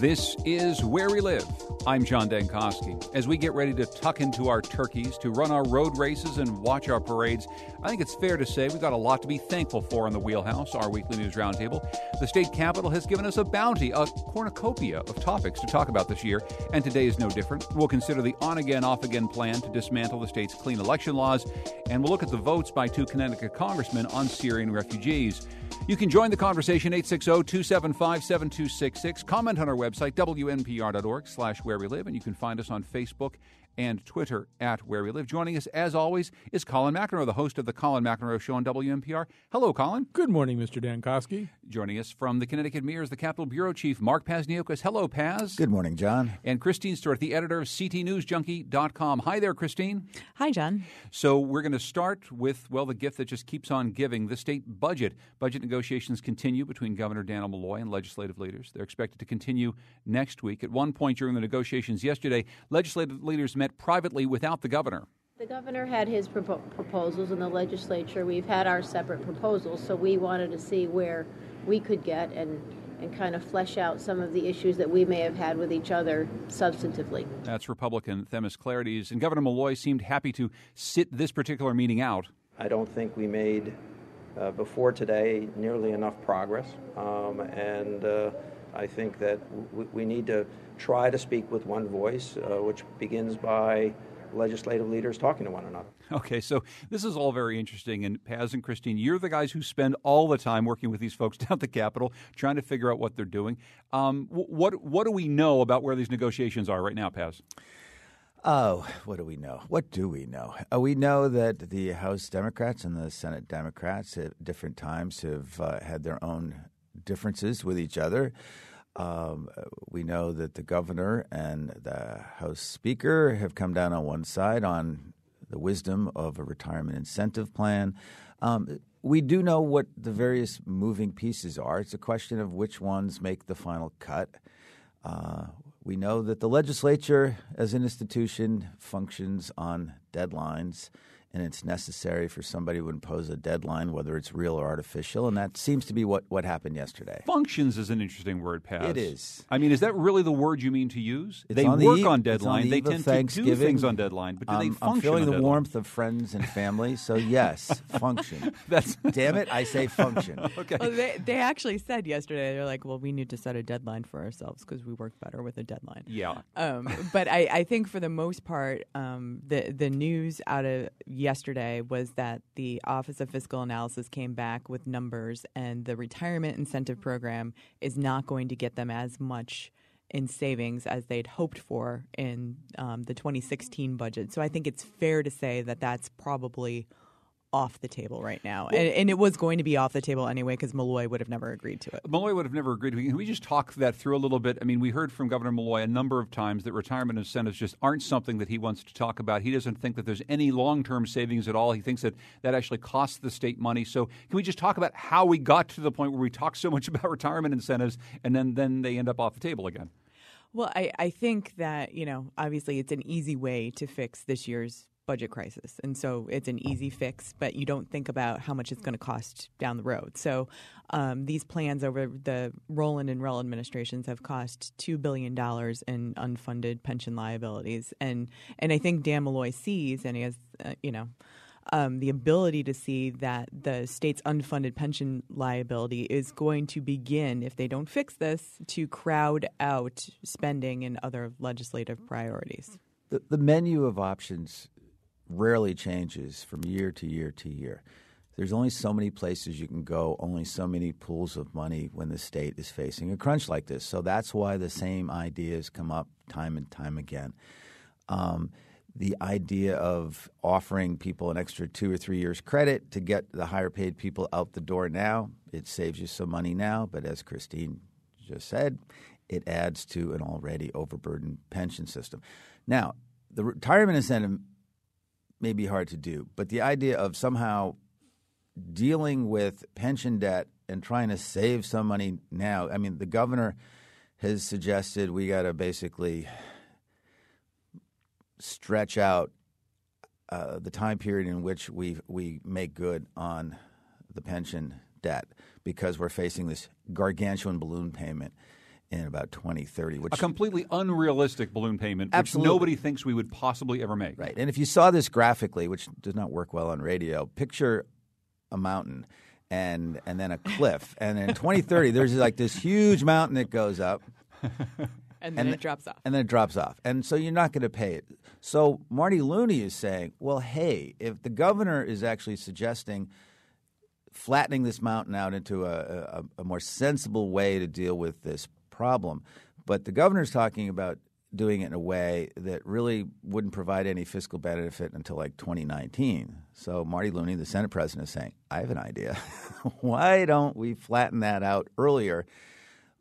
This is Where We Live. I'm John Dankosky. As we get ready to tuck into our turkeys, to run our road races, and watch our parades, I think it's fair to say we've got a lot to be thankful for in the wheelhouse, our weekly news roundtable. The state capitol has given us a bounty, a cornucopia of topics to talk about this year, and today is no different. We'll consider the on again, off again plan to dismantle the state's clean election laws, and we'll look at the votes by two Connecticut congressmen on Syrian refugees. You can join the conversation 860-275-7266. Comment on our website, wnpr.org slash where we live, and you can find us on Facebook and Twitter at Where We Live. Joining us, as always, is Colin McEnroe, the host of the Colin McEnroe Show on WNPR. Hello, Colin. Good morning, Mr. Dankosky. Joining us from the Connecticut Mirror is the Capitol Bureau Chief, Mark Pazniokas. Hello, Paz. Good morning, John. And Christine Stewart, the editor of CTNewsJunkie.com. Hi there, Christine. Hi, John. So we're going to start with, well, the gift that just keeps on giving, the state budget. Budget negotiations continue between Governor Dannel Malloy and legislative leaders. They're expected to continue next week. At one point during the negotiations yesterday, legislative leaders met privately without the governor. The governor had his propo- proposals, and the legislature, we've had our separate proposals, so we wanted to see where we could get and, and kind of flesh out some of the issues that we may have had with each other substantively. That's Republican Themis Klarides. And Governor Malloy seemed happy to sit this particular meeting out. I don't think we made, uh, before today, nearly enough progress. Um, and uh, I think that w- we need to try to speak with one voice, uh, which begins by legislative leaders talking to one another. Okay, so this is all very interesting. And Paz and Christine, you're the guys who spend all the time working with these folks down at the Capitol, trying to figure out what they're doing. Um, what what do we know about where these negotiations are right now, Paz? Oh, what do we know? What do we know? Uh, we know that the House Democrats and the Senate Democrats at different times have uh, had their own differences with each other. Um, we know that the governor and the House Speaker have come down on one side on the wisdom of a retirement incentive plan. Um, we do know what the various moving pieces are. It's a question of which ones make the final cut. Uh, we know that the legislature, as an institution, functions on deadlines and it's necessary for somebody to impose a deadline, whether it's real or artificial, and that seems to be what, what happened yesterday. Functions is an interesting word, Pat. It is. I mean, is that really the word you mean to use? It's they on work the, on deadline. On the they tend to do things on deadline, but do um, they function? I'm feeling the deadline? warmth of friends and family, so yes, function. That's damn it, I say function. okay. Well, they, they actually said yesterday they're like, well, we need to set a deadline for ourselves because we work better with a deadline. Yeah. Um, but I, I think for the most part, um, the the news out of yesterday was that the Office of Fiscal Analysis came back with numbers, and the retirement incentive program is not going to get them as much in savings as they'd hoped for in um, the 2016 budget. So I think it's fair to say that that's probably off the table right now. and, and, it was going to be off the table anyway because Malloy would have never agreed to it. Malloy would have never agreed. Can we just talk that through a little bit? I mean, we heard from Governor Malloy a number of times that retirement incentives just aren't something that he wants to talk about. He doesn't think that there's any long term savings at all. He thinks that that actually costs the state money. So, can we just talk about how we got to the point where we talk so much about retirement incentives and then, then they end up off the table again? Well, I, I think that, you know, obviously it's an easy way to fix this year's budget crisis. And so it's an easy fix, but you don't think about how much it's going to cost down the road. So um, these plans over the Rowland and Rell administrations have cost $2 billion in unfunded pension liabilities. And, and I think Dan Malloy sees, and he has, uh, you know, um, the ability to see that the state's unfunded pension liability is going to begin, if they don't fix this, to crowd out spending and other legislative priorities. The, the menu of options rarely changes from year to year to year. There's only so many places you can go, only so many pools of money when the state is facing a crunch like this. So that's why the same ideas come up time and time again. Um, the idea of offering people an extra two or three years credit to get the higher paid people out the door now, it saves you some money now, but as Christine just said, it adds to an already overburdened pension system. Now, the retirement incentive may be hard to do, but the idea of somehow dealing with pension debt and trying to save some money now, I mean, the governor has suggested we got to basically stretch out uh, the time period in which we we make good on the pension debt because we're facing this gargantuan balloon payment in about 2030, which is a completely unrealistic balloon payment, which Absolutely. nobody thinks we would possibly ever make. Right. And if you saw this graphically, which does not work well on radio, picture a mountain and and then a cliff. and in 2030 there's like this huge mountain that goes up and then And it drops off. and then it drops off. And so you're not going to pay it. So Marty Looney is saying, well, hey, if the governor is actually suggesting flattening this mountain out into a, a, a more sensible way to deal with this problem, but the governor's talking about doing it in a way that really wouldn't provide any fiscal benefit until like 2019. So Marty Looney, the Senate president, is saying, I have an idea. Why don't we flatten that out earlier?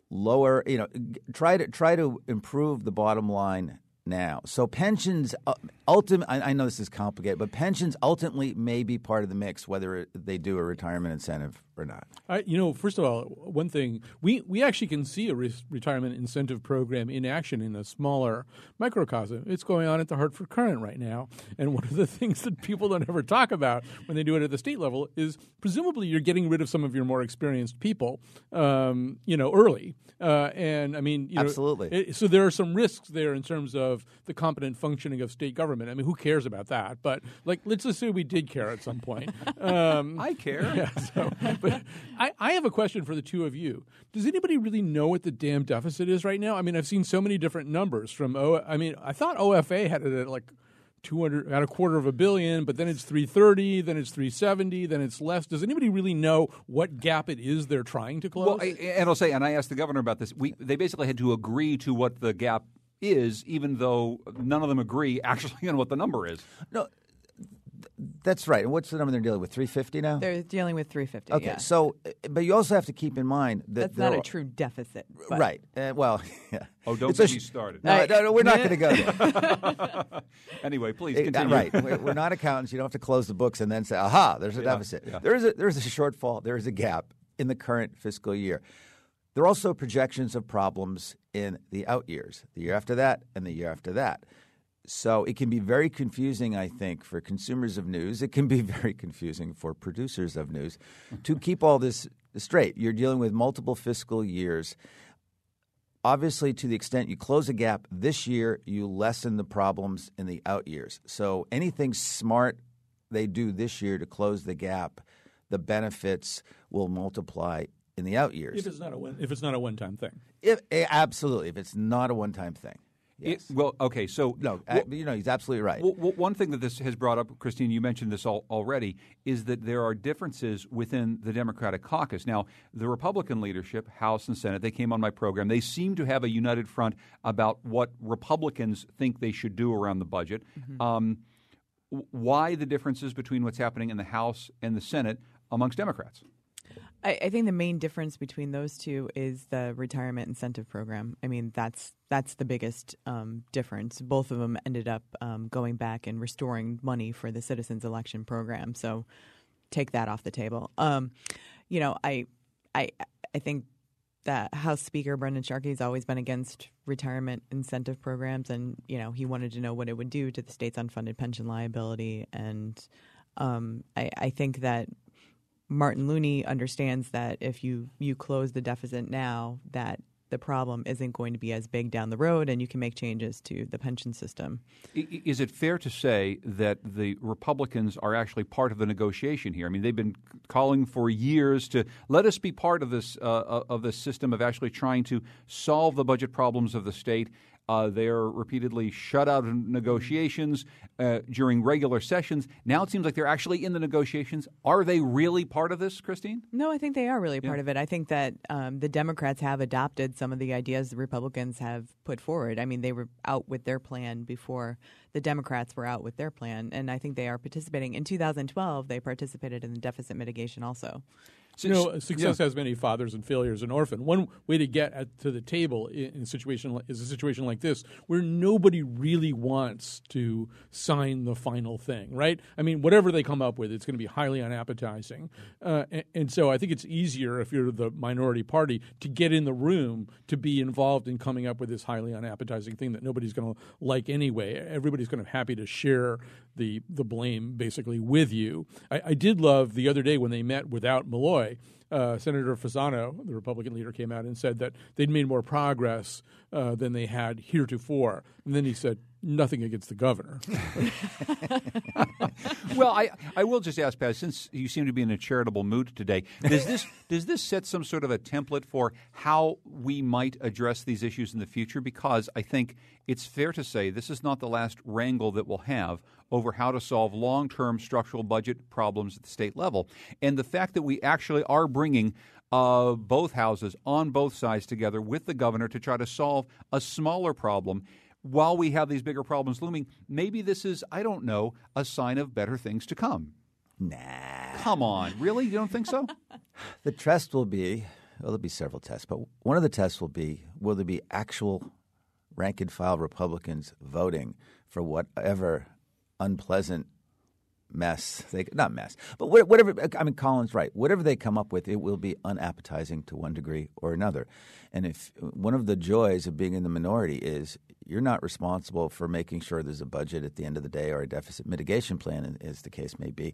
lower, you know, try to try to improve the bottom line now. So pensions, uh, ultimate. I, I know this is complicated, but pensions ultimately may be part of the mix, whether they do a retirement incentive or not. I, you know, first of all, one thing we, we actually can see a re- retirement incentive program in action in a smaller microcosm. It's going on at the Hartford Courant right now, and one of the things that people don't ever talk about when they do it at the state level is presumably you're getting rid of some of your more experienced people, um, you know, early. Uh, and I mean, you know, Absolutely. it- so there are some risks there in terms of the competent functioning of state government. I mean, who cares about that? But like, let's assume we did care at some point. Um, I care. yeah, so, but I, I have a question for the two of you. Does anybody really know what the damn deficit is right now? I mean, I've seen so many different numbers from O. I mean, I thought OFA had it at like. 200 at a quarter of a billion, but then it's 330, then it's 370, then it's less. Does anybody really know what gap it is they're trying to close? Well, I, and I'll say, and I asked the governor about this. We they basically had to agree to what the gap is, even though none of them agree actually on what the number is. No, th- that's right. And what's the number they're dealing with? Three fifty now. They're dealing with 350. okay. yeah. So, uh, but you also have to keep in mind that that's there not a true deficit. but- Right. Uh, well, yeah. Oh, don't It's a get me started. No, no, no, we're not going to go there. Anyway, please Eh, continue. Right. We're, we're not accountants. You don't have to close the books and then say, aha, there's a deficit. yeah. There, is a, there is a shortfall. There is a gap in the current fiscal year. There are also projections of problems in the out years, the year after that, and the year after that. So it can be very confusing, I think, for consumers of news. It can be very confusing for producers of news to keep all this straight. You're dealing with multiple fiscal years obviously to the extent you close a gap this year you lessen the problems in the out years so anything smart they do this year to close the gap the benefits will multiply in the out years if it's not a one, if it's not a one time thing. if, eh, absolutely if it's not a one-time thing It- well, okay, so no Well- you know he's absolutely right Well, one thing that this has brought up, Christine, you mentioned this al- already, is that there are differences within the Democratic caucus. Now, the Republican leadership, House and Senate, they came on my program. They seem to have a united front about what Republicans think they should do around the budget. Um, why the differences between what's happening in the House and the Senate amongst Democrats? I, I think the main difference between those two is the retirement incentive program. I mean, that's that's the biggest um, difference. Both of them ended up um, going back and restoring money for the citizens election program. So take that off the table. Um, you know, I I I think that House Speaker Brendan Sharkey has always been against retirement incentive programs, and you know he wanted to know what it would do to the state's unfunded pension liability, and um, I, I think that Martin Looney understands that if you you close the deficit now, that the problem isn't going to be as big down the road, and you can make changes to the pension system. Is it fair to say that the Republicans are actually part of the negotiation here? I mean, they've been calling for years to let us be part of this uh, of this system of actually trying to solve the budget problems of the state. Uh, they are repeatedly shut out of negotiations uh, during regular sessions. Now it seems like they're actually in the negotiations. Are they really part of this, Christine? No, I think they are really part of it. I think that um, the Democrats have adopted some of the ideas the Republicans have put forward. I mean, they were out with their plan before the Democrats were out with their plan, and I think they are participating. In 2012, they participated in the deficit mitigation also. You know, success has many fathers and failures an orphan. One way to get at, to the table in, in a situation is a situation like this, where nobody really wants to sign the final thing, right? I mean, whatever they come up with, it's going to be highly unappetizing, uh, and, and so I think it's easier if you're the minority party to get in the room to be involved in coming up with this highly unappetizing thing that nobody's going to like anyway. Everybody's going to be happy to share the the blame basically with you. I, I did love the other day when they met without Malloy uh, Senator Fasano, the Republican leader, came out and said that they'd made more progress uh, than they had heretofore. And then he said, nothing against the governor. well, I, I will just ask, Pat, since you seem to be in a charitable mood today, does this does this set some sort of a template for how we might address these issues in the future? Because I think it's fair to say this is not the last wrangle that we'll have over how to solve long term structural budget problems at the state level. And the fact that we actually are bringing uh, both houses on both sides together with the governor to try to solve a smaller problem while we have these bigger problems looming, maybe this is, I don't know, a sign of better things to come. Nah. Come on. Really? You don't think so? the test will be well, there'll be several tests, but one of the tests will be will there be actual rank and file Republicans voting for whatever unpleasant mess. They not mess but whatever i mean colin's right. Whatever they come up with it will be unappetizing to one degree or another. And if one of the joys of being in the minority is you're not responsible for making sure there's a budget at the end of the day or a deficit mitigation plan as the case may be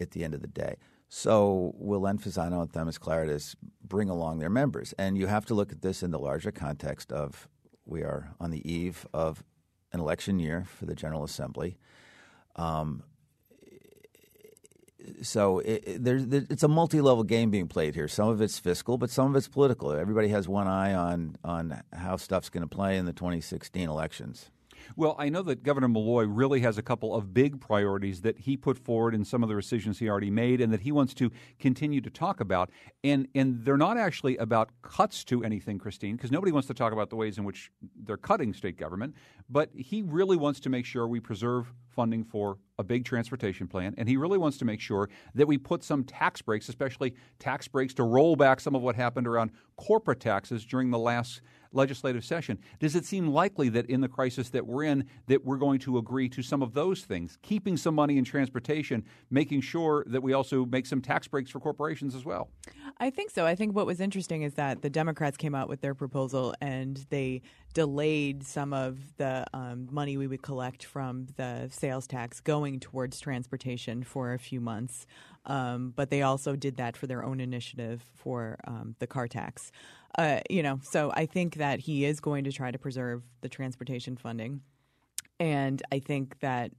at the end of the day. So will Len Fasano and Themis Klarides bring along their members? And you have to look at this in the larger context of we are on the eve of an election year for the general assembly. Um, so it, it, there's, it's a multi-level game being played here. Some of it's fiscal, but some of it's political. Everybody has one eye on on how stuff's going to play in the 2016 elections. Well, I know that Governor Malloy really has a couple of big priorities that he put forward in some of the decisions he already made and that he wants to continue to talk about. And and they're not actually about cuts to anything, Christine, because nobody wants to talk about the ways in which they're cutting state government, but he really wants to make sure we preserve funding for a big transportation plan, and he really wants to make sure that we put some tax breaks, especially tax breaks to roll back some of what happened around corporate taxes during the last legislative session. Does it seem likely that in the crisis that we're in, that we're going to agree to some of those things, keeping some money in transportation, making sure that we also make some tax breaks for corporations as well? I think so. I think what was interesting is that the Democrats came out with their proposal and they delayed some of the um, money we would collect from the sales tax going towards transportation for a few months. Um, but they also did that for their own initiative for um, the car tax. Uh, you know, so I think that he is going to try to preserve the transportation funding. And I think that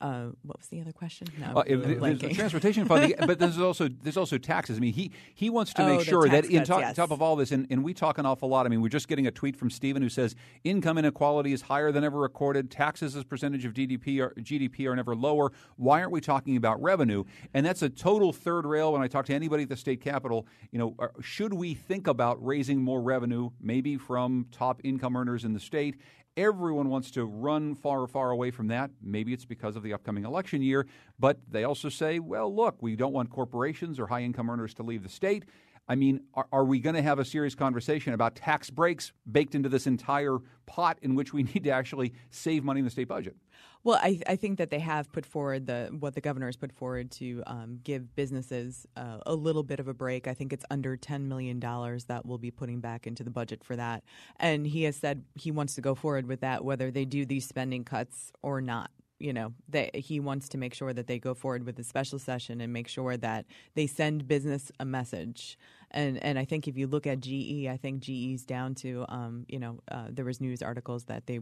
uh, what was the other question? No, uh, there's the transportation fund, but there's also there's also taxes. I mean, he he wants to oh, make sure that in yes. top of all this, and, and we talk an awful lot. I mean, we're just getting a tweet from Stephen who says income inequality is higher than ever recorded. Taxes as percentage of GDP are, GDP are never lower. Why aren't we talking about revenue? And that's a total third rail. When I talk to anybody at the state capitol, you know, should we think about raising more revenue, maybe from top income earners in the state? Everyone wants to run far, far away from that. Maybe it's because of the upcoming election year, but they also say, well, look, we don't want corporations or high income earners to leave the state. I mean, are, are we going to have a serious conversation about tax breaks baked into this entire pot in which we need to actually save money in the state budget? Well, I, I think that they have put forward the what the governor has put forward to um, give businesses uh, a little bit of a break. I think it's under ten million dollars that we'll be putting back into the budget for that, and he has said he wants to go forward with that, whether they do these spending cuts or not you know that he wants to make sure that they go forward with a special session and make sure that they send business a message and and I think if you look at GE I think GE's down to um, you know uh, there was news articles that they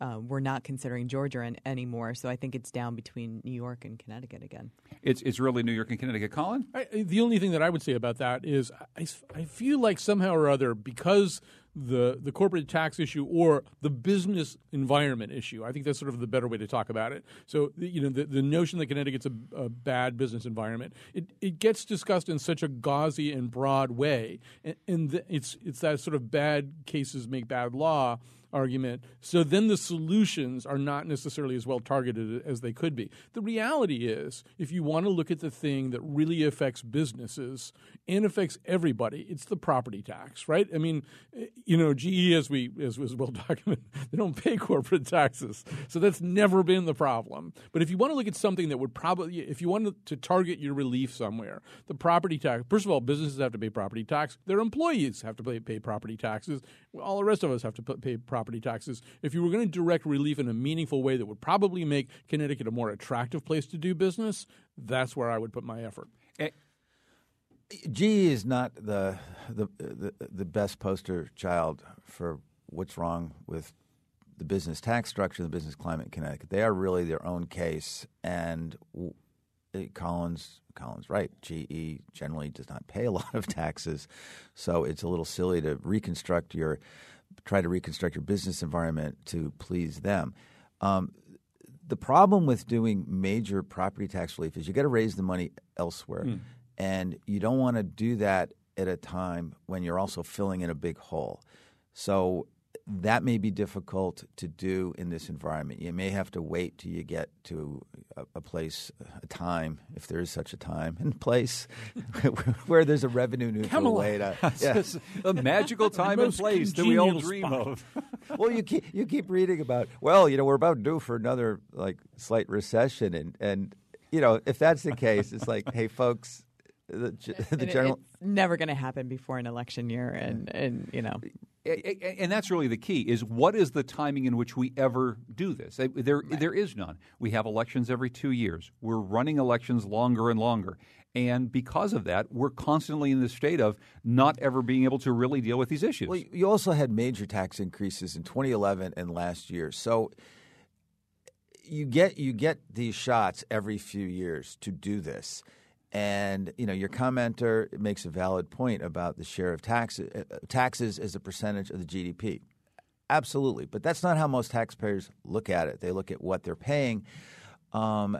uh, we're not considering Georgia an, anymore. So I think it's down between New York and Connecticut again. It's it's really New York and Connecticut. Colin, I, the only thing that I would say about that is I, I feel like somehow or other because the the corporate tax issue or the business environment issue. I think that's sort of the better way to talk about it. So you know the, the notion that Connecticut's a, a bad business environment it, it gets discussed in such a gauzy and broad way, and, and the, it's it's that sort of bad cases make bad law argument. So then the solutions are not necessarily as well targeted as they could be. The reality is, if you want to look at the thing that really affects businesses and affects everybody, it's the property tax, right? I mean, eh, you know, GE, as we as was well documented, they don't pay corporate taxes, so that's never been the problem. But if you want to look at something that would probably, if you wanted to target your relief somewhere, the property tax. First of all, businesses have to pay property tax. Their employees have to pay, pay property taxes. All the rest of us have to pay property taxes. If you were going to direct relief in a meaningful way that would probably make Connecticut a more attractive place to do business, that's where I would put my effort. Eh, GE is not the, the the the best poster child for what's wrong with the business tax structure, the business climate in Connecticut. They are really their own case, and eh, Collins Collins right. GE generally does not pay a lot of taxes, so it's a little silly to reconstruct your try to reconstruct your business environment to please them. Um, the problem with doing major property tax relief is you got to raise the money elsewhere, mm. and you don't want to do that at a time when you're also filling in a big hole. So that may be difficult to do in this environment. You may have to wait till you get to a, a place, a time, if there is such a time and place, where there's a revenue neutral Camelot. way to yeah. a magical time and place that we all dream spot. of. well, you keep you keep reading about. Well, you know, we're about due for another like slight recession, and and you know, if that's the case, it's like, hey, folks, the, the general. It's never going to happen before an election year, and and you know. And that's really the key is what is the timing in which we ever do this? There right. there is none. We have elections every 2 years. We're running elections longer and longer. And because of that we're constantly in the state of not ever being able to really deal with these issues. Well you also had major tax increases in 2011 and last year. So you get you get these shots every few years to do this and you know your commenter makes a valid point about the share of taxes uh, taxes as a percentage of the GDP. Absolutely, but that's not how most taxpayers look at it. They look at what they're paying. Um,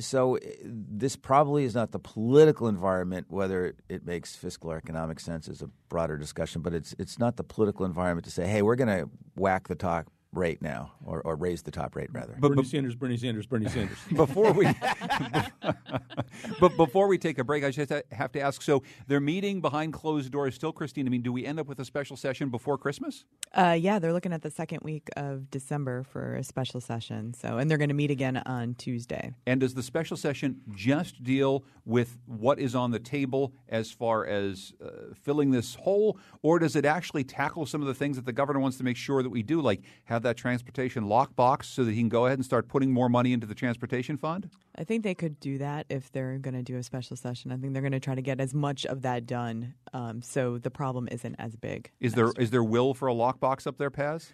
so uh, this probably is not the political environment, whether it makes fiscal or economic sense is a broader discussion, but it's it's not the political environment to say, hey, we're going to whack the top rate now, or, or raise the top rate rather. But, Bernie but, Sanders, Bernie Sanders, Bernie Sanders. before we, but before we take a break, I just have to ask. So they're meeting behind closed doors still, Christine. I mean, do we end up with a special session before Christmas? Uh, yeah, they're looking at the second week of December for a special session. So, and they're going to meet again on Tuesday. And does the special session just deal with what is on the table as far as uh, filling this hole, or does it actually tackle some of the things that the governor wants to make sure that we do, like have that transportation lockbox so that he can go ahead and start putting more money into the transportation fund? I think they could do that if they're going to do a special session. I think they're going to try to get as much of that done, um, so the problem isn't as big. Is there is there will for a lockbox up there, Paz?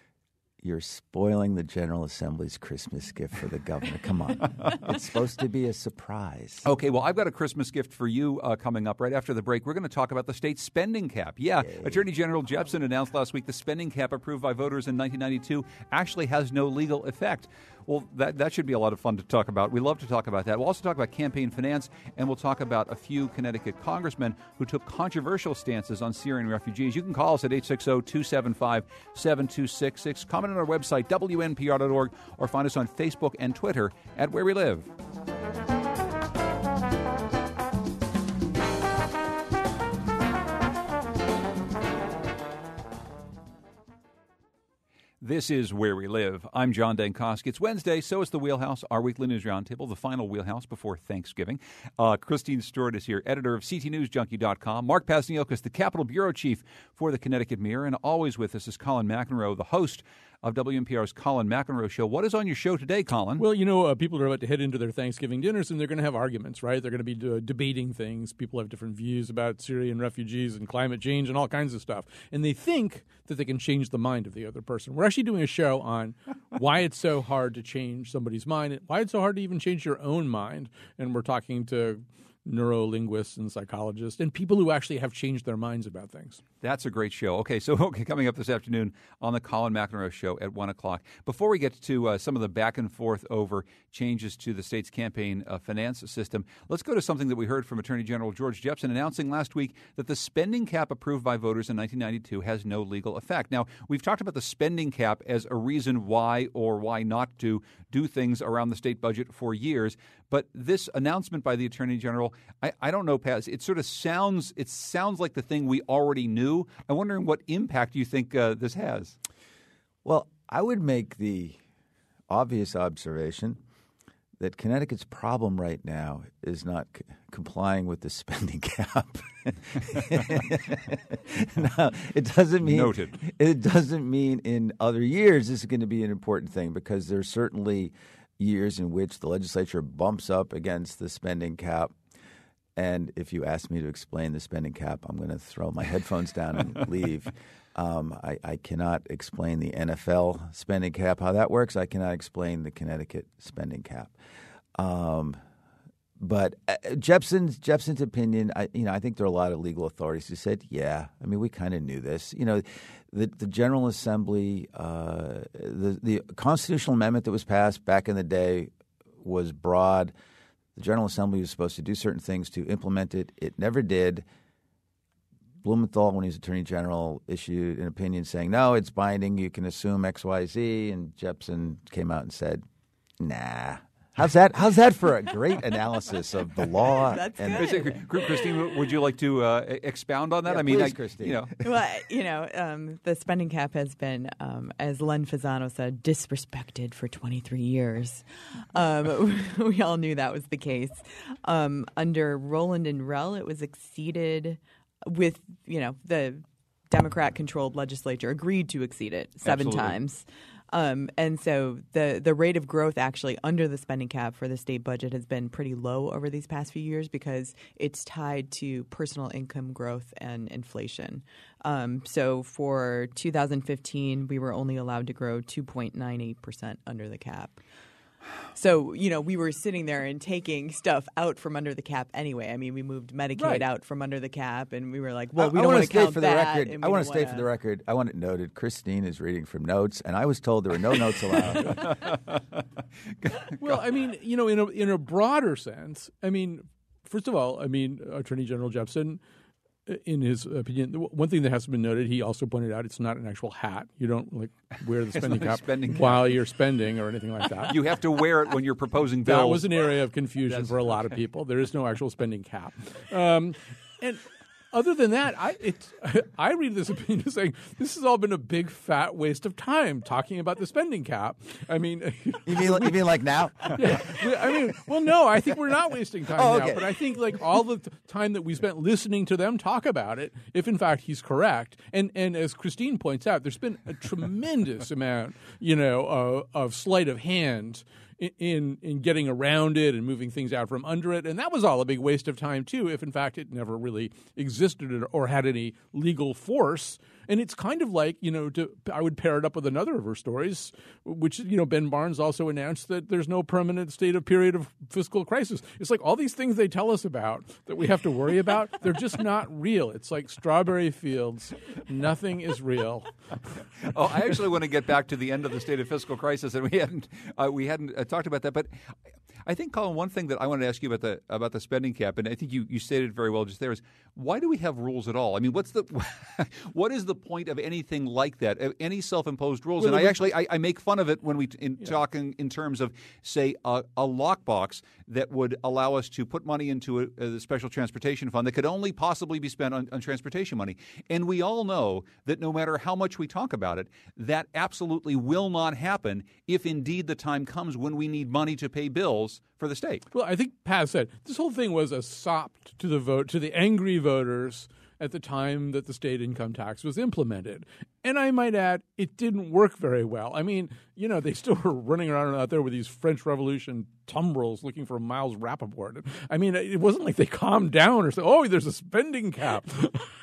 You're spoiling the General Assembly's Christmas gift for the governor. Come on. it's supposed to be a surprise. Okay, well, I've got a Christmas gift for you uh, coming up right after the break. We're going to talk about the state spending cap. Yeah, Yay. Attorney General Jepsen announced last week the spending cap approved by voters in 1992 actually has no legal effect. Well, that, that should be a lot of fun to talk about. We love to talk about that. We'll also talk about campaign finance, and we'll talk about a few Connecticut congressmen who took controversial stances on Syrian refugees. You can call us at 860 275 7266. Comment on our website, WNPR.org, or find us on Facebook and Twitter at Where We Live. This is Where We Live. I'm John Dankosky. It's Wednesday, so is the Wheelhouse, our weekly news roundtable, the final Wheelhouse before Thanksgiving. Uh, Christine Stewart is here, editor of CTNewsJunkie.com. Mark Pazniokas, the Capitol Bureau Chief for the Connecticut Mirror. And always with us is Colin McEnroe, the host of WNPR's Colin McEnroe Show. What is on your show today, Colin? Well, you know, uh, people are about to head into their Thanksgiving dinners, and they're going to have arguments, right? They're going to be uh, debating things. People have different views about Syrian refugees and climate change and all kinds of stuff, and they think that they can change the mind of the other person. We're actually doing a show on why it's so hard to change somebody's mind, why it's so hard to even change your own mind, and we're talking to neurolinguists and psychologists and people who actually have changed their minds about things. That's a great show. Okay, so okay, coming up this afternoon on the Colin McEnroe Show at 1 o'clock. Before we get to uh, some of the back and forth over changes to the state's campaign uh, finance system, let's go to something that we heard from Attorney General George Jepsen announcing last week that the spending cap approved by voters in 1992 has no legal effect. Now, we've talked about the spending cap as a reason why or why not to do things around the state budget for years, but this announcement by the Attorney General, I, I don't know, Paz, it sort of sounds it sounds like the thing we already knew I'm wondering what impact you think uh, this has. Well, I would make the obvious observation that Connecticut's problem right now is not c- complying with the spending cap. now, it doesn't mean Noted. it doesn't mean in other years this is going to be an important thing because there's certainly years in which the legislature bumps up against the spending cap And if you ask me to explain the spending cap, I'm going to throw my headphones down and leave. Um, I, I, cannot explain the NFL spending cap, how that works. I cannot explain the Connecticut spending cap. Um, but uh, Jepsen's Jepsen's opinion, I, you know, I think there are a lot of legal authorities who said, yeah, I mean, we kind of knew this. You know, the, the General Assembly, uh, the the constitutional amendment that was passed back in the day was broad. The General Assembly was supposed to do certain things to implement it. It never did. Blumenthal, when he was Attorney General, issued an opinion saying, no, it's binding. You can assume X, Y, Z. And Jepsen came out and said, nah, How's that? How's that for a great analysis of the law? That's and, good. Christine, would you like to uh, expound on that? Yeah, I mean, please, I, Christine. you know, well, you know, um, the spending cap has been, um, as Len Fasano said, disrespected for 23 years. Um, we all knew that was the case. Um, under Rowland and Rell, it was exceeded with, you know, the Democrat-controlled legislature agreed to exceed it seven Absolutely. times. Um, and so the the rate of growth actually under the spending cap for the state budget has been pretty low over these past few years because it's tied to personal income growth and inflation. Um, so for 2015, we were only allowed to grow 2.98 percent under the cap. So, you know, we were sitting there and taking stuff out from under the cap anyway. I mean, we moved Medicaid Right. out from under the cap, and we were like, well, we I don't want want to state count for the that. record. I want to don't state for the record. I want it noted. Christine is reading from notes, and I was told there were no notes allowed. Well, I mean, you know, in a in a broader sense, I mean, first of all, I mean, Attorney General Jepsen, uh, in his opinion, one thing that has been noted, he also pointed out it's not an actual hat. You don't like wear the spending cap spending cap. while you're spending or anything like that. you have to wear it when you're proposing bills. that was an area of confusion for a lot of people. There is no actual spending cap, um, and other than that, I it's I read this opinion as saying this has all been a big fat waste of time talking about the spending cap. I mean. you mean you mean like now? Yeah. I mean, well, no, I think we're not wasting time Oh, now. But I think like all the time that we spent listening to them talk about it, if in fact he's correct, and and as Christine points out, there's been a tremendous amount, you know, uh, of sleight of hand. In in getting around it and moving things out from under it, and that was all a big waste of time too. If in fact it never really existed or had any legal force, and it's kind of like you know, to, I would pair it up with another of her stories, which you know Ben Barnes also announced that there's no permanent state of period of fiscal crisis. It's like all these things they tell us about that we have to worry about, they're just not real. It's like strawberry fields. Nothing is real. oh, I actually want to get back to the end of the state of fiscal crisis, and we hadn't uh, we hadn't uh, talked about that. But I think, Colin, one thing that I wanted to ask you about the about the spending cap, and I think you, you stated it very well just there, is why do we have rules at all? I mean, what's the what is the point of anything like that? Uh, Any self imposed rules? Well, and I actually I, I make fun of it when we in talking in terms of say a, a lockbox that would allow us to put money into a, a special transportation fund that could only possibly be spent on, on transportation money. And we all know that no matter how much we talk about it, that absolutely will not happen if indeed the time comes when we need money to pay bills for the state. Well, I think Pat said this whole thing was a sop to the vote to the angry voters at the time that the state income tax was implemented. And I might add, it didn't work very well. I mean, you know, they still were running around out there with these French Revolution tumbrils looking for Miles Rapoport. I mean, it wasn't like they calmed down or said, oh, there's a spending cap.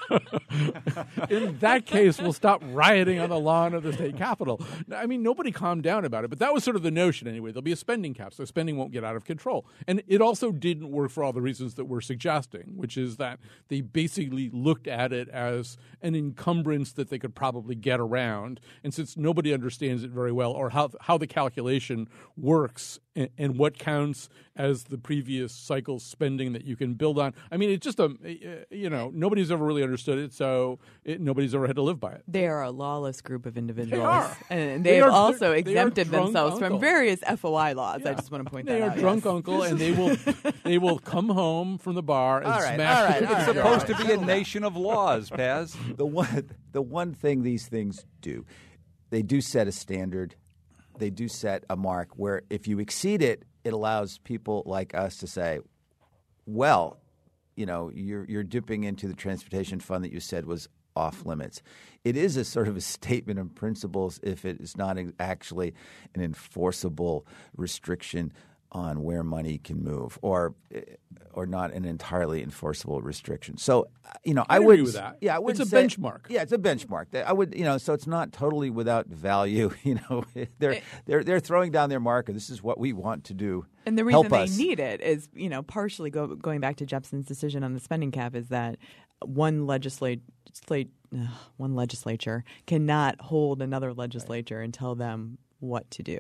In that case, we'll stop rioting on the lawn of the state capitol. I mean, nobody calmed down about it, but that was sort of the notion anyway. There'll be a spending cap, so spending won't get out of control. And it also didn't work for all the reasons that we're suggesting, which is that they basically looked at it as an encumbrance that they could probably get around. And since nobody understands it very well or how, how the calculation works and, and what counts as the previous cycle spending that you can build on, I mean, it's just a, eh, eh, you know, nobody's ever really understood it, so it, nobody's ever had to live by it. They are a lawless group of individuals, are. and They they have are- also exempted drunk themselves uncle. from various FOI laws. I just want to point They that out. They are out. drunk yes. uncle, and they will they will come home from the bar and All right, smash. all right, the all It's right. jar. supposed to be a nation of laws, Paz. the one the one thing these things do, they do set a standard. They do set a mark where if you exceed it, it allows people like us to say, "Well, you know, you're you're dipping into the transportation fund that you said was off limits." It is a sort of a statement of principles if it is not actually an enforceable restriction on where money can move, or or not an entirely enforceable restriction. So, you know, I, I would with that. Yeah, I would. It's a say, benchmark. Yeah, it's a benchmark. I would, you know, so it's not totally without value. You know, they're they're they're throwing down their marker. This is what we want to do. And the reason Help they us. need it is, you know, partially go, going back to Jepsen's decision on the spending cap is that one legislate, one legislature cannot hold another legislature and tell them what to do.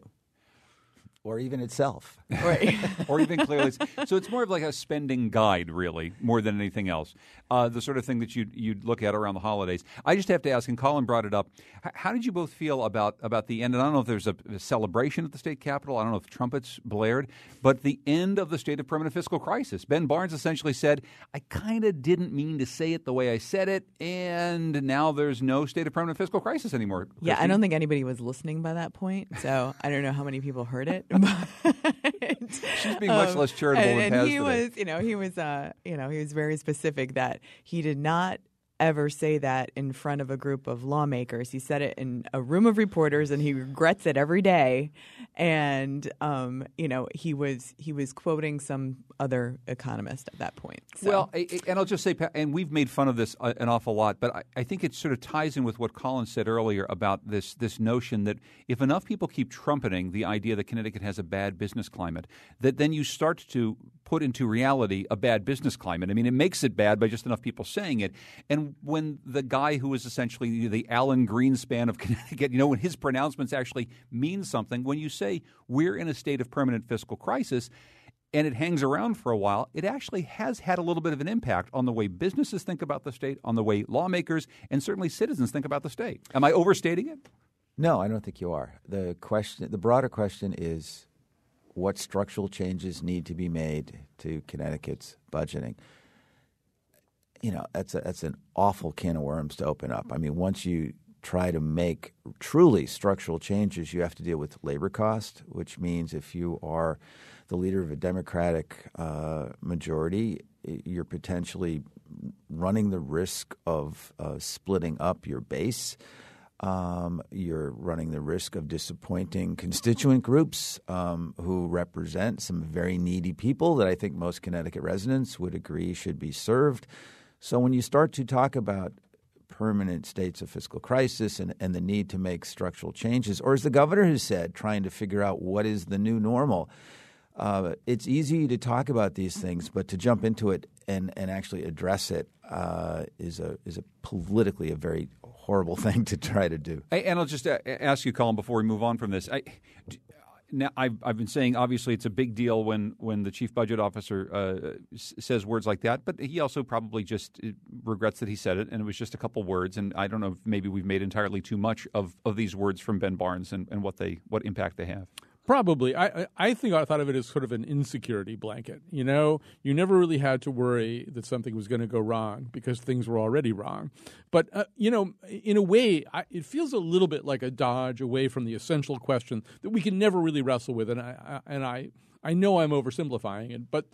Or even itself. Right. or even clearly. So it's more of like a spending guide, really, more than anything else. Uh, the sort of thing that you'd, you'd look at around the holidays. I just have to ask, and Colin brought it up. h- How did you both feel about about the end? And I don't know if there's a, a celebration at the state capitol. I don't know if trumpets blared, but the end of the state of permanent fiscal crisis. Ben Barnes essentially said, "I kind of didn't mean to say it the way I said it, and now there's no state of permanent fiscal crisis anymore." yeah, I don't think anybody was listening by that point, so I don't know how many people heard it. She's being much less charitable and, than and he today. was, you know, he was, uh, you know, he was very specific that he did not ever say that in front of a group of lawmakers. He said it in a room of reporters, and he regrets it every day. And um, you know, he was he was quoting some other economist at that point. So. Well, and I'll just say, and we've made fun of this uh, an awful lot, but I, I think it sort of ties in with what Colin said earlier about this this notion that if enough people keep trumpeting the idea that Connecticut has a bad business climate, that then you start to put into reality a bad business climate. I mean, it makes it bad by just enough people saying it. And when the guy who is essentially the Alan Greenspan of Connecticut, you know, when his pronouncements actually mean something, when you say we're in a state of permanent fiscal crisis, and it hangs around for a while, it actually has had a little bit of an impact on the way businesses think about the state, on the way lawmakers and certainly citizens think about the state. Am I overstating it? No, I don't think you are. The question, the broader question is, what structural changes need to be made to Connecticut's budgeting? You know, that's a, that's an awful can of worms to open up. I mean, once you try to make truly structural changes, you have to deal with labor cost, which means if you are the leader of a Democratic uh, majority, you're potentially running the risk of uh, splitting up your base. Um, you're running the risk of disappointing constituent groups um, who represent some very needy people that I think most Connecticut residents would agree should be served. So when you start to talk about permanent states of fiscal crisis and, and the need to make structural changes, or as the governor has said, trying to figure out what is the new normal. Uh, it's easy to talk about these things, but to jump into it and, and actually address it uh, is a is a politically a very horrible thing to try to do. And I'll just uh, ask you, Colin, before we move on from this. I, now, I've, I've been saying obviously it's a big deal when, when the chief budget officer uh, says words like that, but he also probably just uh, regrets that he said it, and it was just a couple words. And I don't know if maybe we've made entirely too much of, of these words from Ben Barnes and, and what they what impact they have. Probably. I, I think I thought of it as sort of an insecurity blanket. You know, you never really had to worry that something was going to go wrong because things were already wrong. But, uh, you know, in a way, I, it feels a little bit like a dodge away from the essential question that we can never really wrestle with. And I, I, and I, I know I'm oversimplifying it, but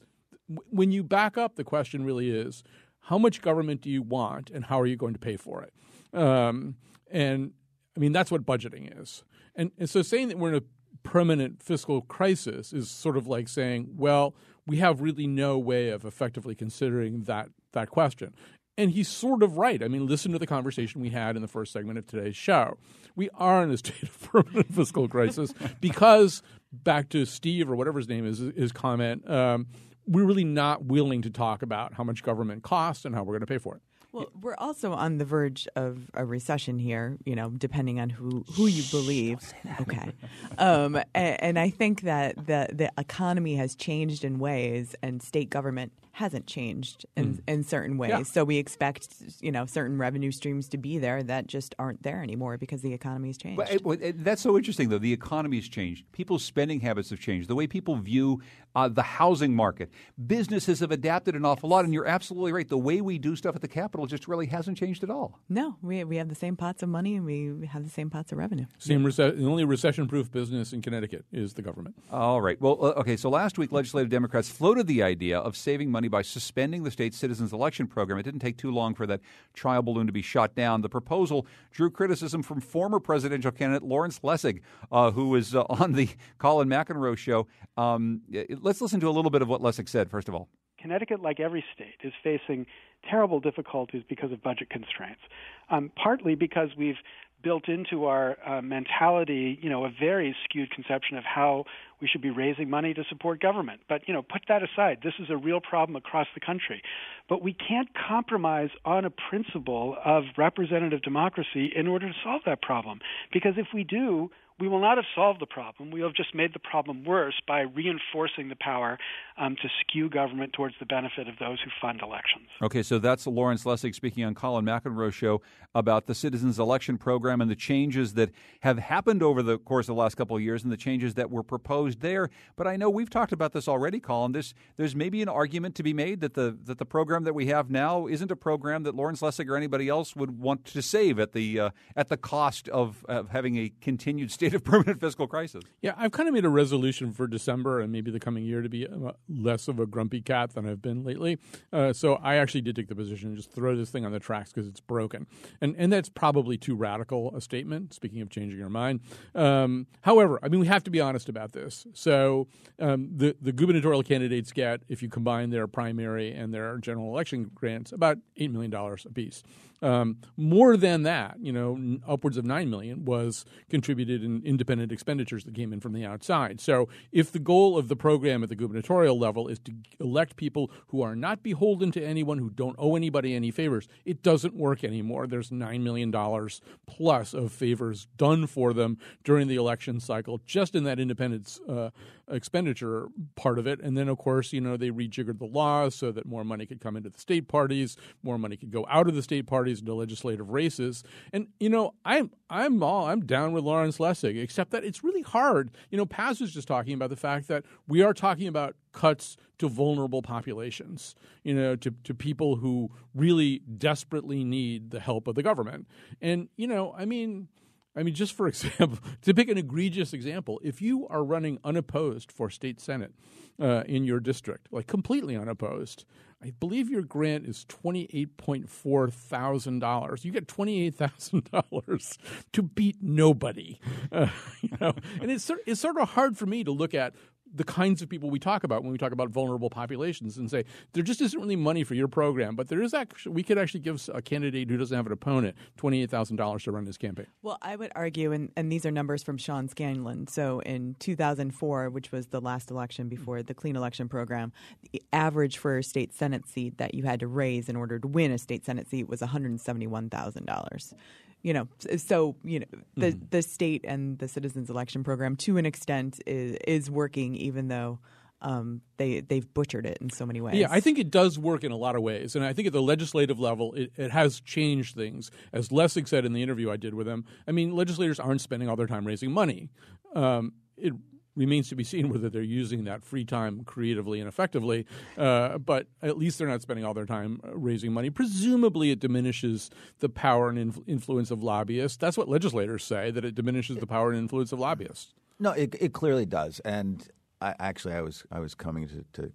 when you back up, the question really is how much government do you want and how are you going to pay for it? Um, and I mean, that's what budgeting is. And, and so saying that we're in a permanent fiscal crisis is sort of like saying, well, we have really no way of effectively considering that, that question. And he's sort of right. I mean, listen to the conversation we had in the first segment of today's show. We are in a state of permanent fiscal crisis because, back to Steve or whatever his name is, his comment, um, we're really not willing to talk about how much government costs and how we're going to pay for it. Well, we're also on the verge of a recession here, you know, depending on who, who you believe. Okay. Um, and, and I think that the, the economy has changed in ways and state government hasn't changed in, in certain ways. Yeah. So we expect, you know, certain revenue streams to be there that just aren't there anymore because the economy has changed. But it, well, it- that's so interesting, though. The economy has changed. People's spending habits have changed. The way people view uh, the housing market, businesses have adapted an awful lot. And you're absolutely right. The way we do stuff at the Capitol just really hasn't changed at all. no, we, we have the same pots of money and we have the same pots of revenue. Same rece- the only recession-proof business in Connecticut is the government. All right. Well, uh, okay. So last week, legislative Democrats floated the idea of saving money by suspending the state's citizens election program. It didn't take too long for that trial balloon to be shot down. The proposal drew criticism from former presidential candidate Lawrence Lessig, uh, who was uh, on the Colin McEnroe show. Um, let's listen to a little bit of what Lessig said, first of all. Connecticut, like every state, is facing terrible difficulties because of budget constraints. Um, partly because we've built into our uh, mentality, you know, a very skewed conception of how we should be raising money to support government. But, you know, put that aside. This is a real problem across the country. But we can't compromise on a principle of representative democracy in order to solve that problem. Because if we do, we will not have solved the problem. We will have just made the problem worse by reinforcing the power um, to skew government towards the benefit of those who fund elections. Okay, so that's Lawrence Lessig speaking on Colin McEnroe's show about the Citizens Election Program and the changes that have happened over the course of the last couple of years and the changes that were proposed there. But I know we've talked about this already, Colin. There's, there's maybe an argument to be made that the that the program that we have now isn't a program that Lawrence Lessig or anybody else would want to save at the uh, at the cost of, of having a continued state of permanent fiscal crisis. Yeah, I've kind of made a resolution for December and maybe the coming year to be uh, less of a grumpy cat than I've been lately. Uh, so I actually did take the position and just throw this thing on the tracks because it's broken, and and that's probably too radical a statement. Speaking of changing your mind, um, however, I mean we have to be honest about this. So um, the the gubernatorial candidates get, if you combine their primary and their general election grants, about eight million dollars apiece. Um, more than that, you know, upwards of nine million was contributed in independent expenditures that came in from the outside. So, if the goal of the program at the gubernatorial level is to elect people who are not beholden to anyone, who don't owe anybody any favors, it doesn't work anymore. There's nine million dollars plus of favors done for them during the election cycle, just in that independent uh, expenditure part of it. And then, of course, you know, they rejiggered the laws so that more money could come into the state parties, more money could go out of the state parties into legislative races. And, you know, I'm I'm all I'm down with Lawrence Lessig, except that it's really hard. You know, Paz was just talking about the fact that we are talking about cuts to vulnerable populations, you know, to, to people who really desperately need the help of the government. And, you know, I mean, I mean, just for example, to pick an egregious example, if you are running unopposed for state senate uh, in your district, like completely unopposed, I believe your grant is twenty eight point four thousand dollars. You get twenty eight thousand dollars to beat nobody, uh, you know. And it's it's sort of hard for me to look at the kinds of people we talk about when we talk about vulnerable populations and say there just isn't really money for your program, but there is actually we could actually give a candidate who doesn't have an opponent twenty eight thousand dollars to run his campaign. Well, I would argue, and, and these are numbers from Sean Scanlon. So in two thousand four, which was the last election before the clean election program, the average for a state senate seat that you had to raise in order to win a state senate seat was one hundred seventy one thousand dollars you know, so you know the mm. the state and the citizens election program to an extent is is working, even though. Um, they they've butchered it in so many ways. Yeah, I think it does work in a lot of ways, and I think at the legislative level, it, it has changed things. As Lessig said in the interview I did with him, I mean, legislators aren't spending all their time raising money. Um, it remains to be seen whether they're using that free time creatively and effectively. Uh, but at least they're not spending all their time uh, raising money. Presumably, it diminishes the power and inf- influence of lobbyists. That's what legislators say that it diminishes the power and influence of lobbyists. No, it, it clearly does. And I, actually, I was I was coming to, to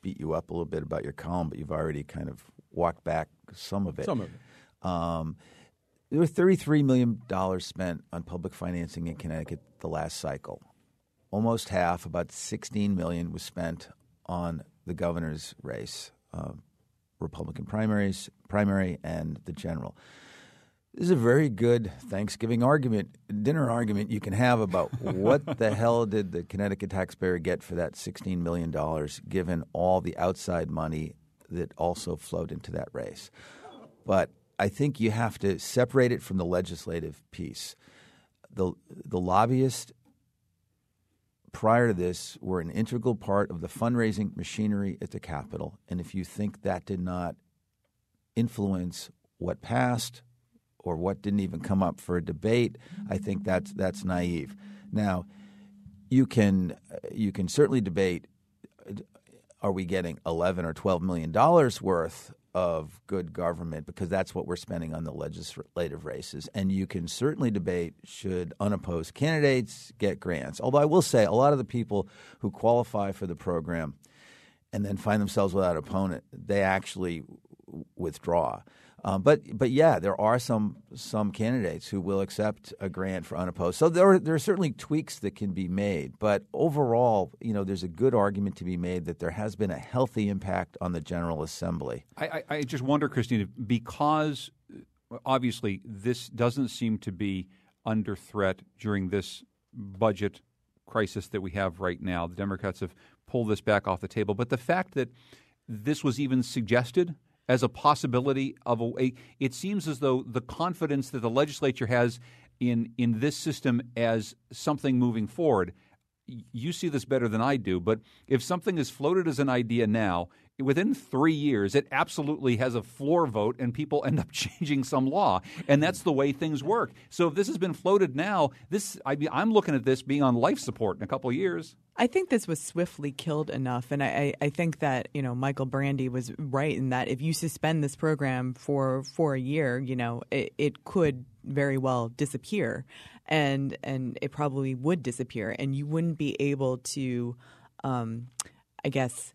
beat you up a little bit about your column, but you've already kind of walked back some of it. Some of it. Um, there were $33 million spent on public financing in Connecticut the last cycle almost half, about 16 million, was spent on the governor's race, uh, Republican primaries, primary, and the general. This is a very good Thanksgiving argument, dinner argument you can have about what the hell did the Connecticut taxpayer get for that $16 million, given all the outside money that also flowed into that race. But I think you have to separate it from the legislative piece. The, the lobbyist prior to this were an integral part of the fundraising machinery at the Capitol. And if you think that did not influence what passed or what didn't even come up for a debate, I think that's that's naive. Now, you can you can certainly debate uh, are we getting 11 or 12 million dollars worth of good government because that's what we're spending on the legislative races. And you can certainly debate should unopposed candidates get grants. Although I will say a lot of the people who qualify for the program and then find themselves without opponent, they actually withdraw. Um, but but yeah, there are some some candidates who will accept a grant for unopposed. So there are, there are certainly tweaks that can be made. But overall, you know, there's a good argument to be made that there has been a healthy impact on the General Assembly. I, I, I just wonder, Christina, because obviously this doesn't seem to be under threat during this budget crisis that we have right now. The Democrats have pulled this back off the table, but the fact that this was even suggested as a possibility of a way. It seems as though the confidence that the legislature has in in this system as something moving forward. You see this better than I do, but if something is floated as an idea now, within three years, it absolutely has a floor vote and people end up changing some law. And that's the way things work. So if this has been floated now, this I, am looking at this being on life support in a couple of years. I think this was swiftly killed enough, and I, I think that you know Michael Brandi was right in that if you suspend this program for for a year, you know it, it could very well disappear, and and it probably would disappear, and you wouldn't be able to, um, I guess.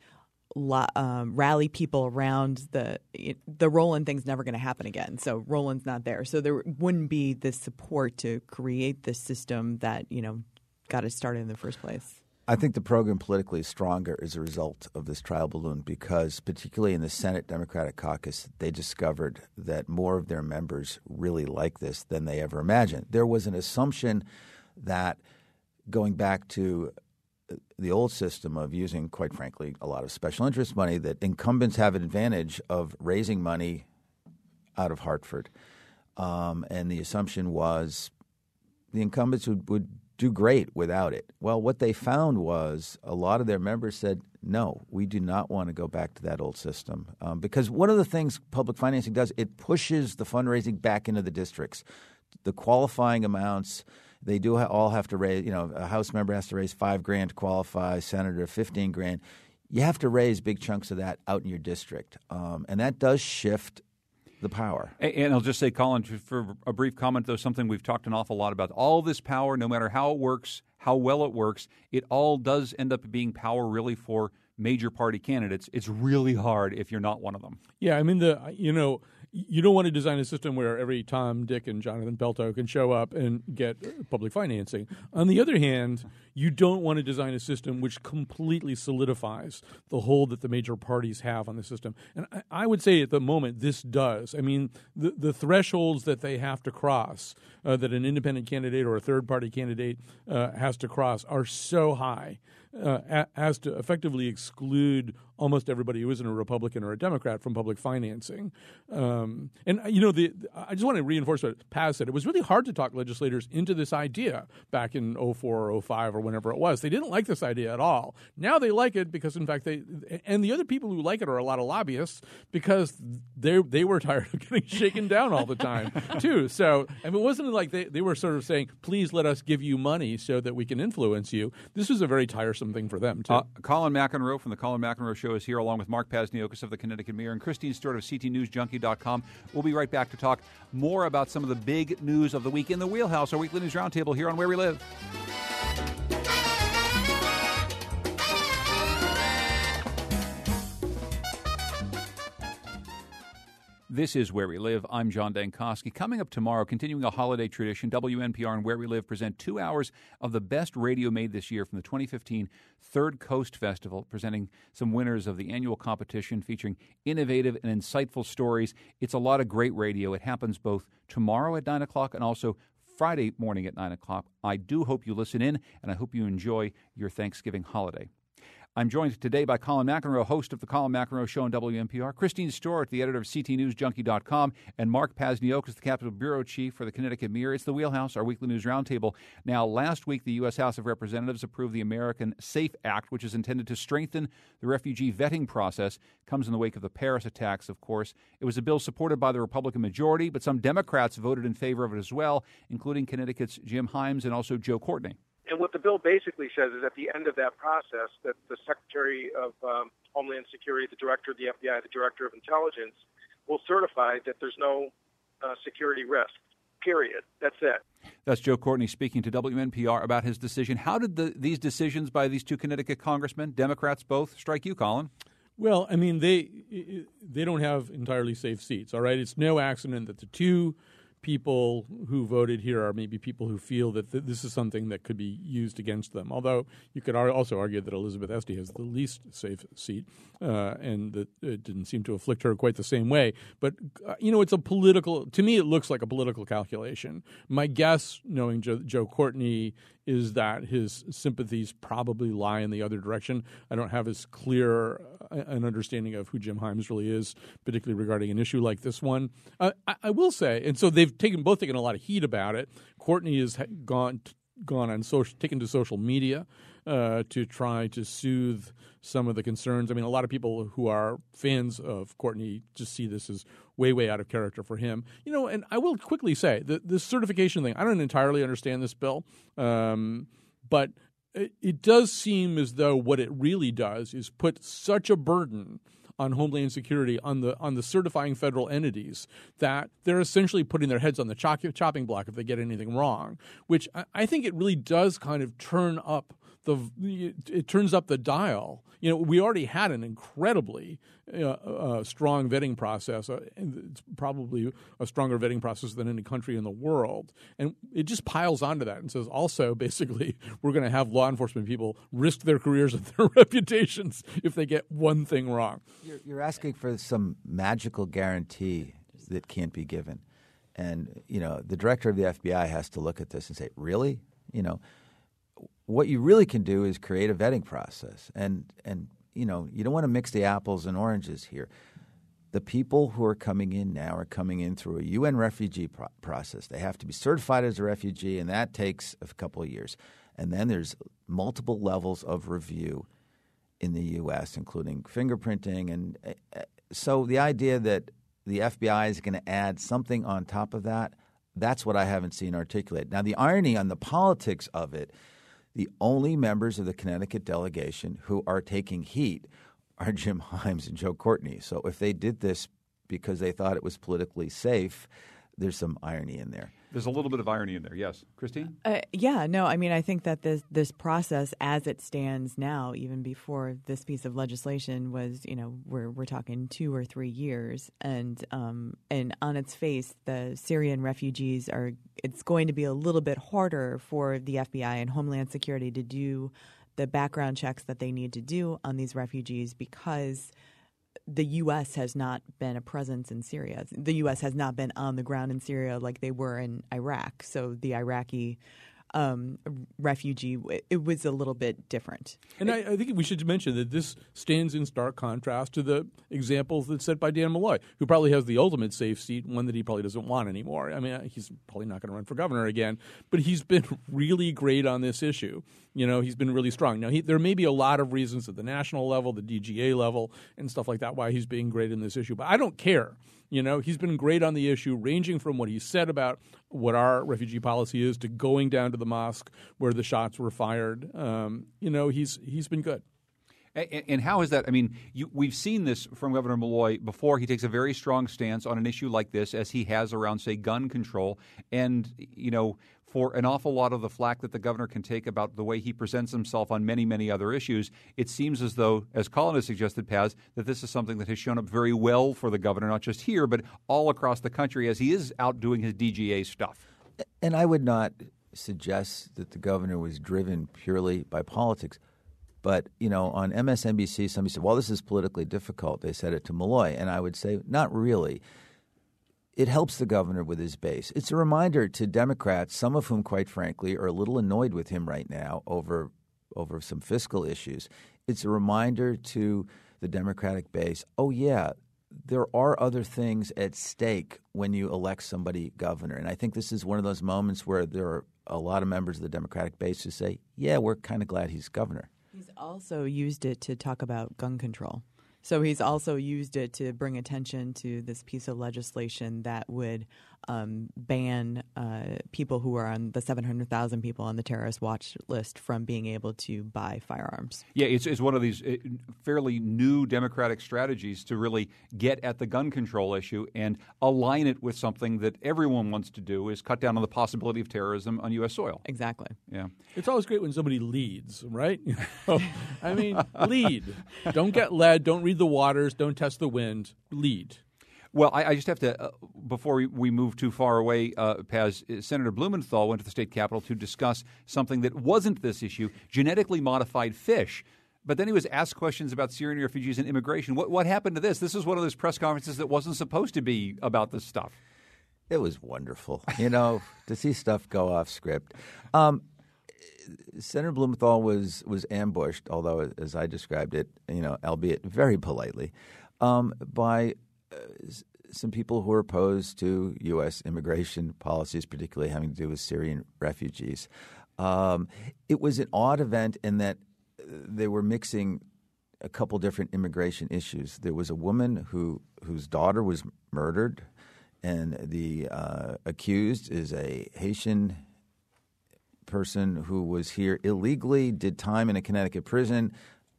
Um, rally people around the the Rowland thing's never going to happen again. So Rowland's not there. So there wouldn't be this support to create this system that you know got us started in the first place. I think the program politically is stronger as a result of this trial balloon because, particularly in the Senate Democratic caucus, they discovered that more of their members really like this than they ever imagined. There was an assumption that going back to the old system of using, quite frankly, a lot of special interest money, that incumbents have an advantage of raising money out of Hartford. Um, and the assumption was the incumbents would, would do great without it. Well, what they found was a lot of their members said, no, we do not want to go back to that old system. Um, because one of the things public financing does, it pushes the fundraising back into the districts. The qualifying amounts, they do all have to raise, you know, a House member has to raise five grand to qualify, Senator 15 grand. You have to raise big chunks of that out in your district. Um, and that does shift the power. And I'll just say, Colin, for a brief comment, though, something we've talked an awful lot about. All this power, no matter how it works, how well it works, it all does end up being power really for major party candidates. It's really hard if you're not one of them. Yeah, I mean, the you know, you don't want to design a system where every Tom, Dick, and Jonathan Pelto can show up and get public financing. On the other hand, you don't want to design a system which completely solidifies the hold that the major parties have on the system. And I, I would say at the moment this does. I mean, the, the thresholds that they have to cross, uh, that an independent candidate or a third party candidate uh, has to cross, are so high uh, as to effectively exclude almost everybody who isn't a Republican or a Democrat from public financing. Um, and you know, the, I just want to reinforce what Paz said. It was really hard to talk legislators into this idea back in 04 or 05 or whenever it was. They didn't like this idea at all. Now they like it because, in fact, they and the other people who like it are a lot of lobbyists because they they were tired of getting shaken down all the time too. So mean, it wasn't like they, they were sort of saying, "Please let us give you money so that we can influence you." This was a very tiresome thing for them too. Uh, Colin McEnroe from the Colin McEnroe Show is here, along with Mark Pazniokas of the Connecticut Mirror and Christine Stewart of CTNewsJunkie.com. We'll be right back to talk more about some of the big news of the week in the Wheelhouse, our weekly news roundtable here on Where We Live. This is Where We Live. I'm John Dankosky. Coming up tomorrow, continuing a holiday tradition, WNPR and Where We Live present two hours of the best radio made this year from the 2015 Third Coast Festival, presenting some winners of the annual competition featuring innovative and insightful stories. It's a lot of great radio. It happens both tomorrow at 9 o'clock and also Friday morning at 9 o'clock. I do hope you listen in, and I hope you enjoy your Thanksgiving holiday. I'm joined today by Colin McEnroe, host of the Colin McEnroe Show on WNPR, Christine Stewart, the editor of CTNewsJunkie.com, and Mark Pazniokas, the Capitol Bureau Chief for the Connecticut Mirror. It's the Wheelhouse, our weekly news roundtable. Now, last week, the U.S. House of Representatives approved the American SAFE Act, which is intended to strengthen the refugee vetting process. Comes in the wake of the Paris attacks, of course. It was a bill supported by the Republican majority, but some Democrats voted in favor of it as well, including Connecticut's Jim Himes and also Joe Courtney. And what the bill basically says is at the end of that process that the Secretary of um, Homeland Security, the Director of the FBI, the Director of Intelligence will certify that there's no uh, security risk. Period. That's it. That's Joe Courtney speaking to WNPR about his decision. How did the, these decisions by these two Connecticut congressmen, Democrats both, strike you, Colin? Well, I mean, they they don't have entirely safe seats. All right, it's no accident that the two people who voted here are maybe people who feel that th- this is something that could be used against them. Although you could ar- also argue that Elizabeth Esty has the least safe seat, uh, and that it didn't seem to afflict her quite the same way. But uh, you know, it's a political. To me, it looks like a political calculation. My guess, knowing Joe, Joe Courtney, is that his sympathies probably lie in the other direction. I don't have as clear an understanding of who Jim Himes really is, particularly regarding an issue like this one. Uh, I, I, will say, and so they've taken both taken a lot of heat about it. Courtney has gone gone on social, taken to social media uh, to try to soothe some of the concerns. I mean, a lot of people who are fans of Courtney just see this as way, way out of character for him. You know, and I will quickly say that this certification thing, I don't entirely understand this bill, um, but it, it does seem as though what it really does is put such a burden on Homeland Security on the on the certifying federal entities that they're essentially putting their heads on the chopping block if they get anything wrong. Which I, I think it really does kind of turn up the it turns up the dial. You know, we already had an incredibly uh, uh, strong vetting process. Uh, it's probably a stronger vetting process than any country in the world, and it just piles onto that and says also basically we're going to have law enforcement people risk their careers and their reputations if they get one thing wrong. You're, you're asking for some magical guarantee that can't be given, and you know the director of the FBI has to look at this and say, really, you know what you really can do is create a vetting process, and and you know you don't want to mix the apples and oranges here. The people who are coming in now are coming in through a UN refugee pro- process. They have to be certified as a refugee, and that takes a couple of years. And then there's multiple levels of review in the U.S., including fingerprinting. And uh, so the idea that the FBI is going to add something on top of that, that's what I haven't seen articulated. Now, the irony on the politics of it the only members of the Connecticut delegation who are taking heat are Jim Himes and Joe Courtney. So if they did this because they thought it was politically safe, there's some irony in there. There's a little bit of irony in there, yes. Christine? Uh, yeah, no, I mean, I think that this this process, as it stands now, even before this piece of legislation was, you know, we're we're talking two or three years, and um, and on its face, the Syrian refugees are. It's going to be a little bit harder for the FBI and Homeland Security to do the background checks that they need to do on these refugees because the U.S. has not been a presence in Syria. The U.S. has not been on the ground in Syria like they were in Iraq. So the Iraqi um, refugee, it was a little bit different. And I, I, think we should mention that this stands in stark contrast to the examples that set by Dan Malloy, who probably has the ultimate safe seat, one that he probably doesn't want anymore. I mean, he's probably not going to run for governor again, but he's been really great on this issue. You know, he's been really strong. Now, he, there may be a lot of reasons at the national level, the DGA level, and stuff like that why he's being great in this issue, but I don't care. You know, he's been great on the issue, ranging from what he said about what our refugee policy is to going down to the mosque where the shots were fired. Um, you know, he's he's been good. And, how is that? I mean, you, we've seen this from Governor Malloy before. He takes a very strong stance on an issue like this, as he has around, say, gun control. And, you know, for an awful lot of the flack that the governor can take about the way he presents himself on many, many other issues, it seems as though, as Colin has suggested, Paz, that this is something that has shown up very well for the governor, not just here, but all across the country as he is out doing his DGA stuff. And I would not suggest that the governor was driven purely by politics. But, you know, on MSNBC, somebody said, well, this is politically difficult. They said it to Malloy. And I would say, not really it helps the governor with his base. It's a reminder to Democrats, some of whom, quite frankly, are a little annoyed with him right now over over some fiscal issues. It's a reminder to the Democratic base. Oh yeah, there are other things at stake when you elect somebody governor, and I think this is one of those moments where there are a lot of members of the Democratic base who say, "Yeah, we're kind of glad he's governor." He's also used it to talk about gun control. So he's also used it to bring attention to this piece of legislation that would um, ban uh, people who are on the 700,000 people on the terrorist watch list from being able to buy firearms. Yeah, it's, it's one of these uh, fairly new democratic strategies to really get at the gun control issue and align it with something that everyone wants to do is cut down on the possibility of terrorism on U.S. soil. Exactly. Yeah. It's always great when somebody leads, right? I mean, lead. Don't get led. Don't read the waters. Don't test the wind. Lead. Well, I, I just have to, uh, before we, we move too far away, uh, Paz, uh, Senator Blumenthal went to the state capitol to discuss something that wasn't this issue genetically modified fish. But then he was asked questions about Syrian refugees and immigration. What, what happened to this? This is one of those press conferences that wasn't supposed to be about this stuff. It was wonderful, you know, to see stuff go off script. Um, Senator Blumenthal was was ambushed, although as I described it, you know, albeit very politely, um, by some people who are opposed to U.S. immigration policies, particularly having to do with Syrian refugees. Um, it was an odd event in that uh, they were mixing a couple different immigration issues. There was a woman who whose daughter was murdered, and the uh, accused is a Haitian person who was here illegally, did time in a Connecticut prison.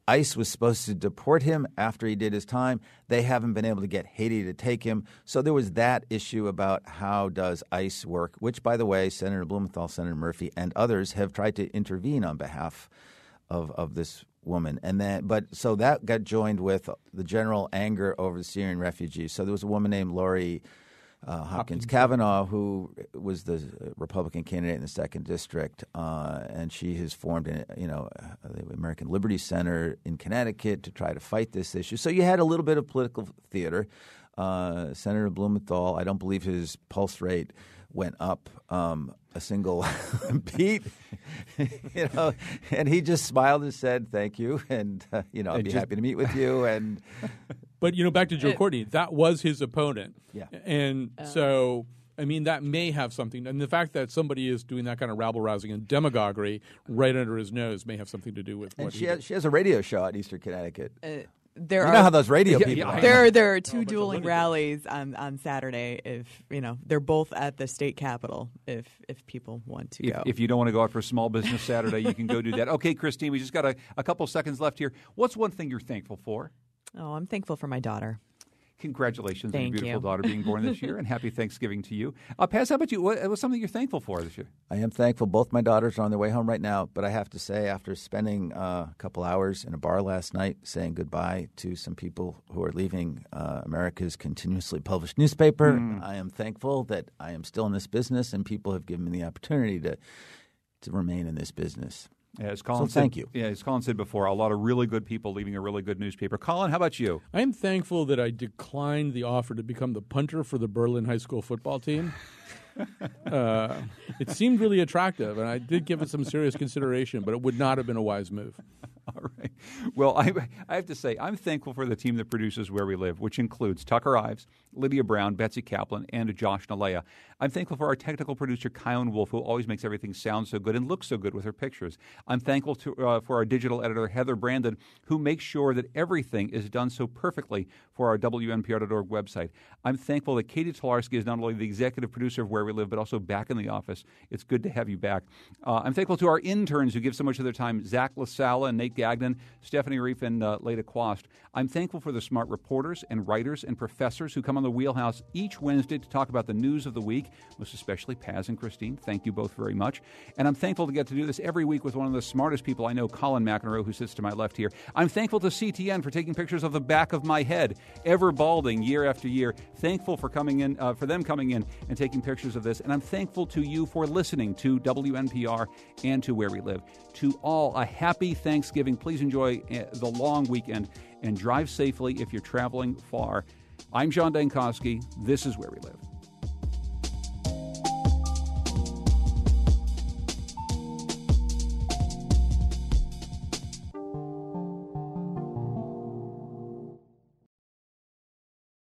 ICE was supposed to deport him after he did his time. They haven't been able to get Haiti to take him. So there was that issue about how does ICE work, which, by the way, Senator Blumenthal, Senator Murphy, and others have tried to intervene on behalf of, of this woman. And then, but so that got joined with the general anger over the Syrian refugees. So there was a woman named Lori uh, Hopkins Cavanagh, who was the Republican candidate in the second district, uh, and she has formed, a, you know, the American Liberty Center in Connecticut to try to fight this issue. So you had a little bit of political theater. Uh, Senator Blumenthal, I don't believe his pulse rate went up um, a single beat, you know, and he just smiled and said, "Thank you," and uh, you know, I'd be just, happy to meet with you. And but you know, back to Joe it, Courtney, that was his opponent. Yeah, and uh, so. I mean, that may have something, and the fact that somebody is doing that kind of rabble rousing and demagoguery right under his nose may have something to do with and what she has, she has a radio show at Eastern Connecticut. Uh, there you are, know how those radio people. Yeah, there are there are two dueling rallies on, on Saturday. If you know, they're both at the state capitol. If if people want to if, go, if you don't want to go out for Small Business Saturday, you can go do that. Okay, Christine, we just got a, a couple seconds left here. What's one thing you're thankful for? Oh, I'm thankful for my daughter. Congratulations Thank on your beautiful you. daughter being born this year, and happy Thanksgiving to you. Uh, Paz, how about you? What was something you're thankful for this year? I am thankful. Both my daughters are on their way home right now, but I have to say, after spending uh, a couple hours in a bar last night saying goodbye to some people who are leaving uh, America's continuously published newspaper, mm. I am thankful that I am still in this business and people have given me the opportunity to to remain in this business. Yeah, as Colin so said, thank you. Yeah, as Colin said before, a lot of really good people leaving a really good newspaper. Colin, how about you? I am thankful that I declined the offer to become the punter for the Berlin High School football team. uh, it seemed really attractive, and I did give it some serious consideration, but it would not have been a wise move. All right. Well, I, I have to say, I'm thankful for the team that produces Where We Live, which includes Tucker Ives, Lydia Brown, Betsy Kaplan, and Josh Nilaya. I'm thankful for our technical producer, Chion Wolf, who always makes everything sound so good and look so good with her pictures. I'm thankful to, uh, for our digital editor, Heather Brandon, who makes sure that everything is done so perfectly for our WNPR.org website. I'm thankful that Catie Talarski is not only the executive producer of Where We Live, but also back in the office. It's good to have you back. Uh, I'm thankful to our interns who give so much of their time, Zach LaSala and Nate Gagnon, Stephanie Reef, and uh, Leda Quast. I'm thankful for the smart reporters and writers and professors who come on the Wheelhouse each Wednesday to talk about the news of the week, most especially Paz and Christine. Thank you both very much. And I'm thankful to get to do this every week with one of the smartest people I know, Colin McEnroe, who sits to my left here. I'm thankful to CTN for taking pictures of the back of my head, ever balding year after year. Thankful for coming in, uh, for them coming in and taking pictures of this. And I'm thankful to you for listening to WNPR and to Where We Live. To all, a happy Thanksgiving. Please enjoy uh, the long weekend and drive safely if you're traveling far. I'm John Dankosky. This is Where We Live.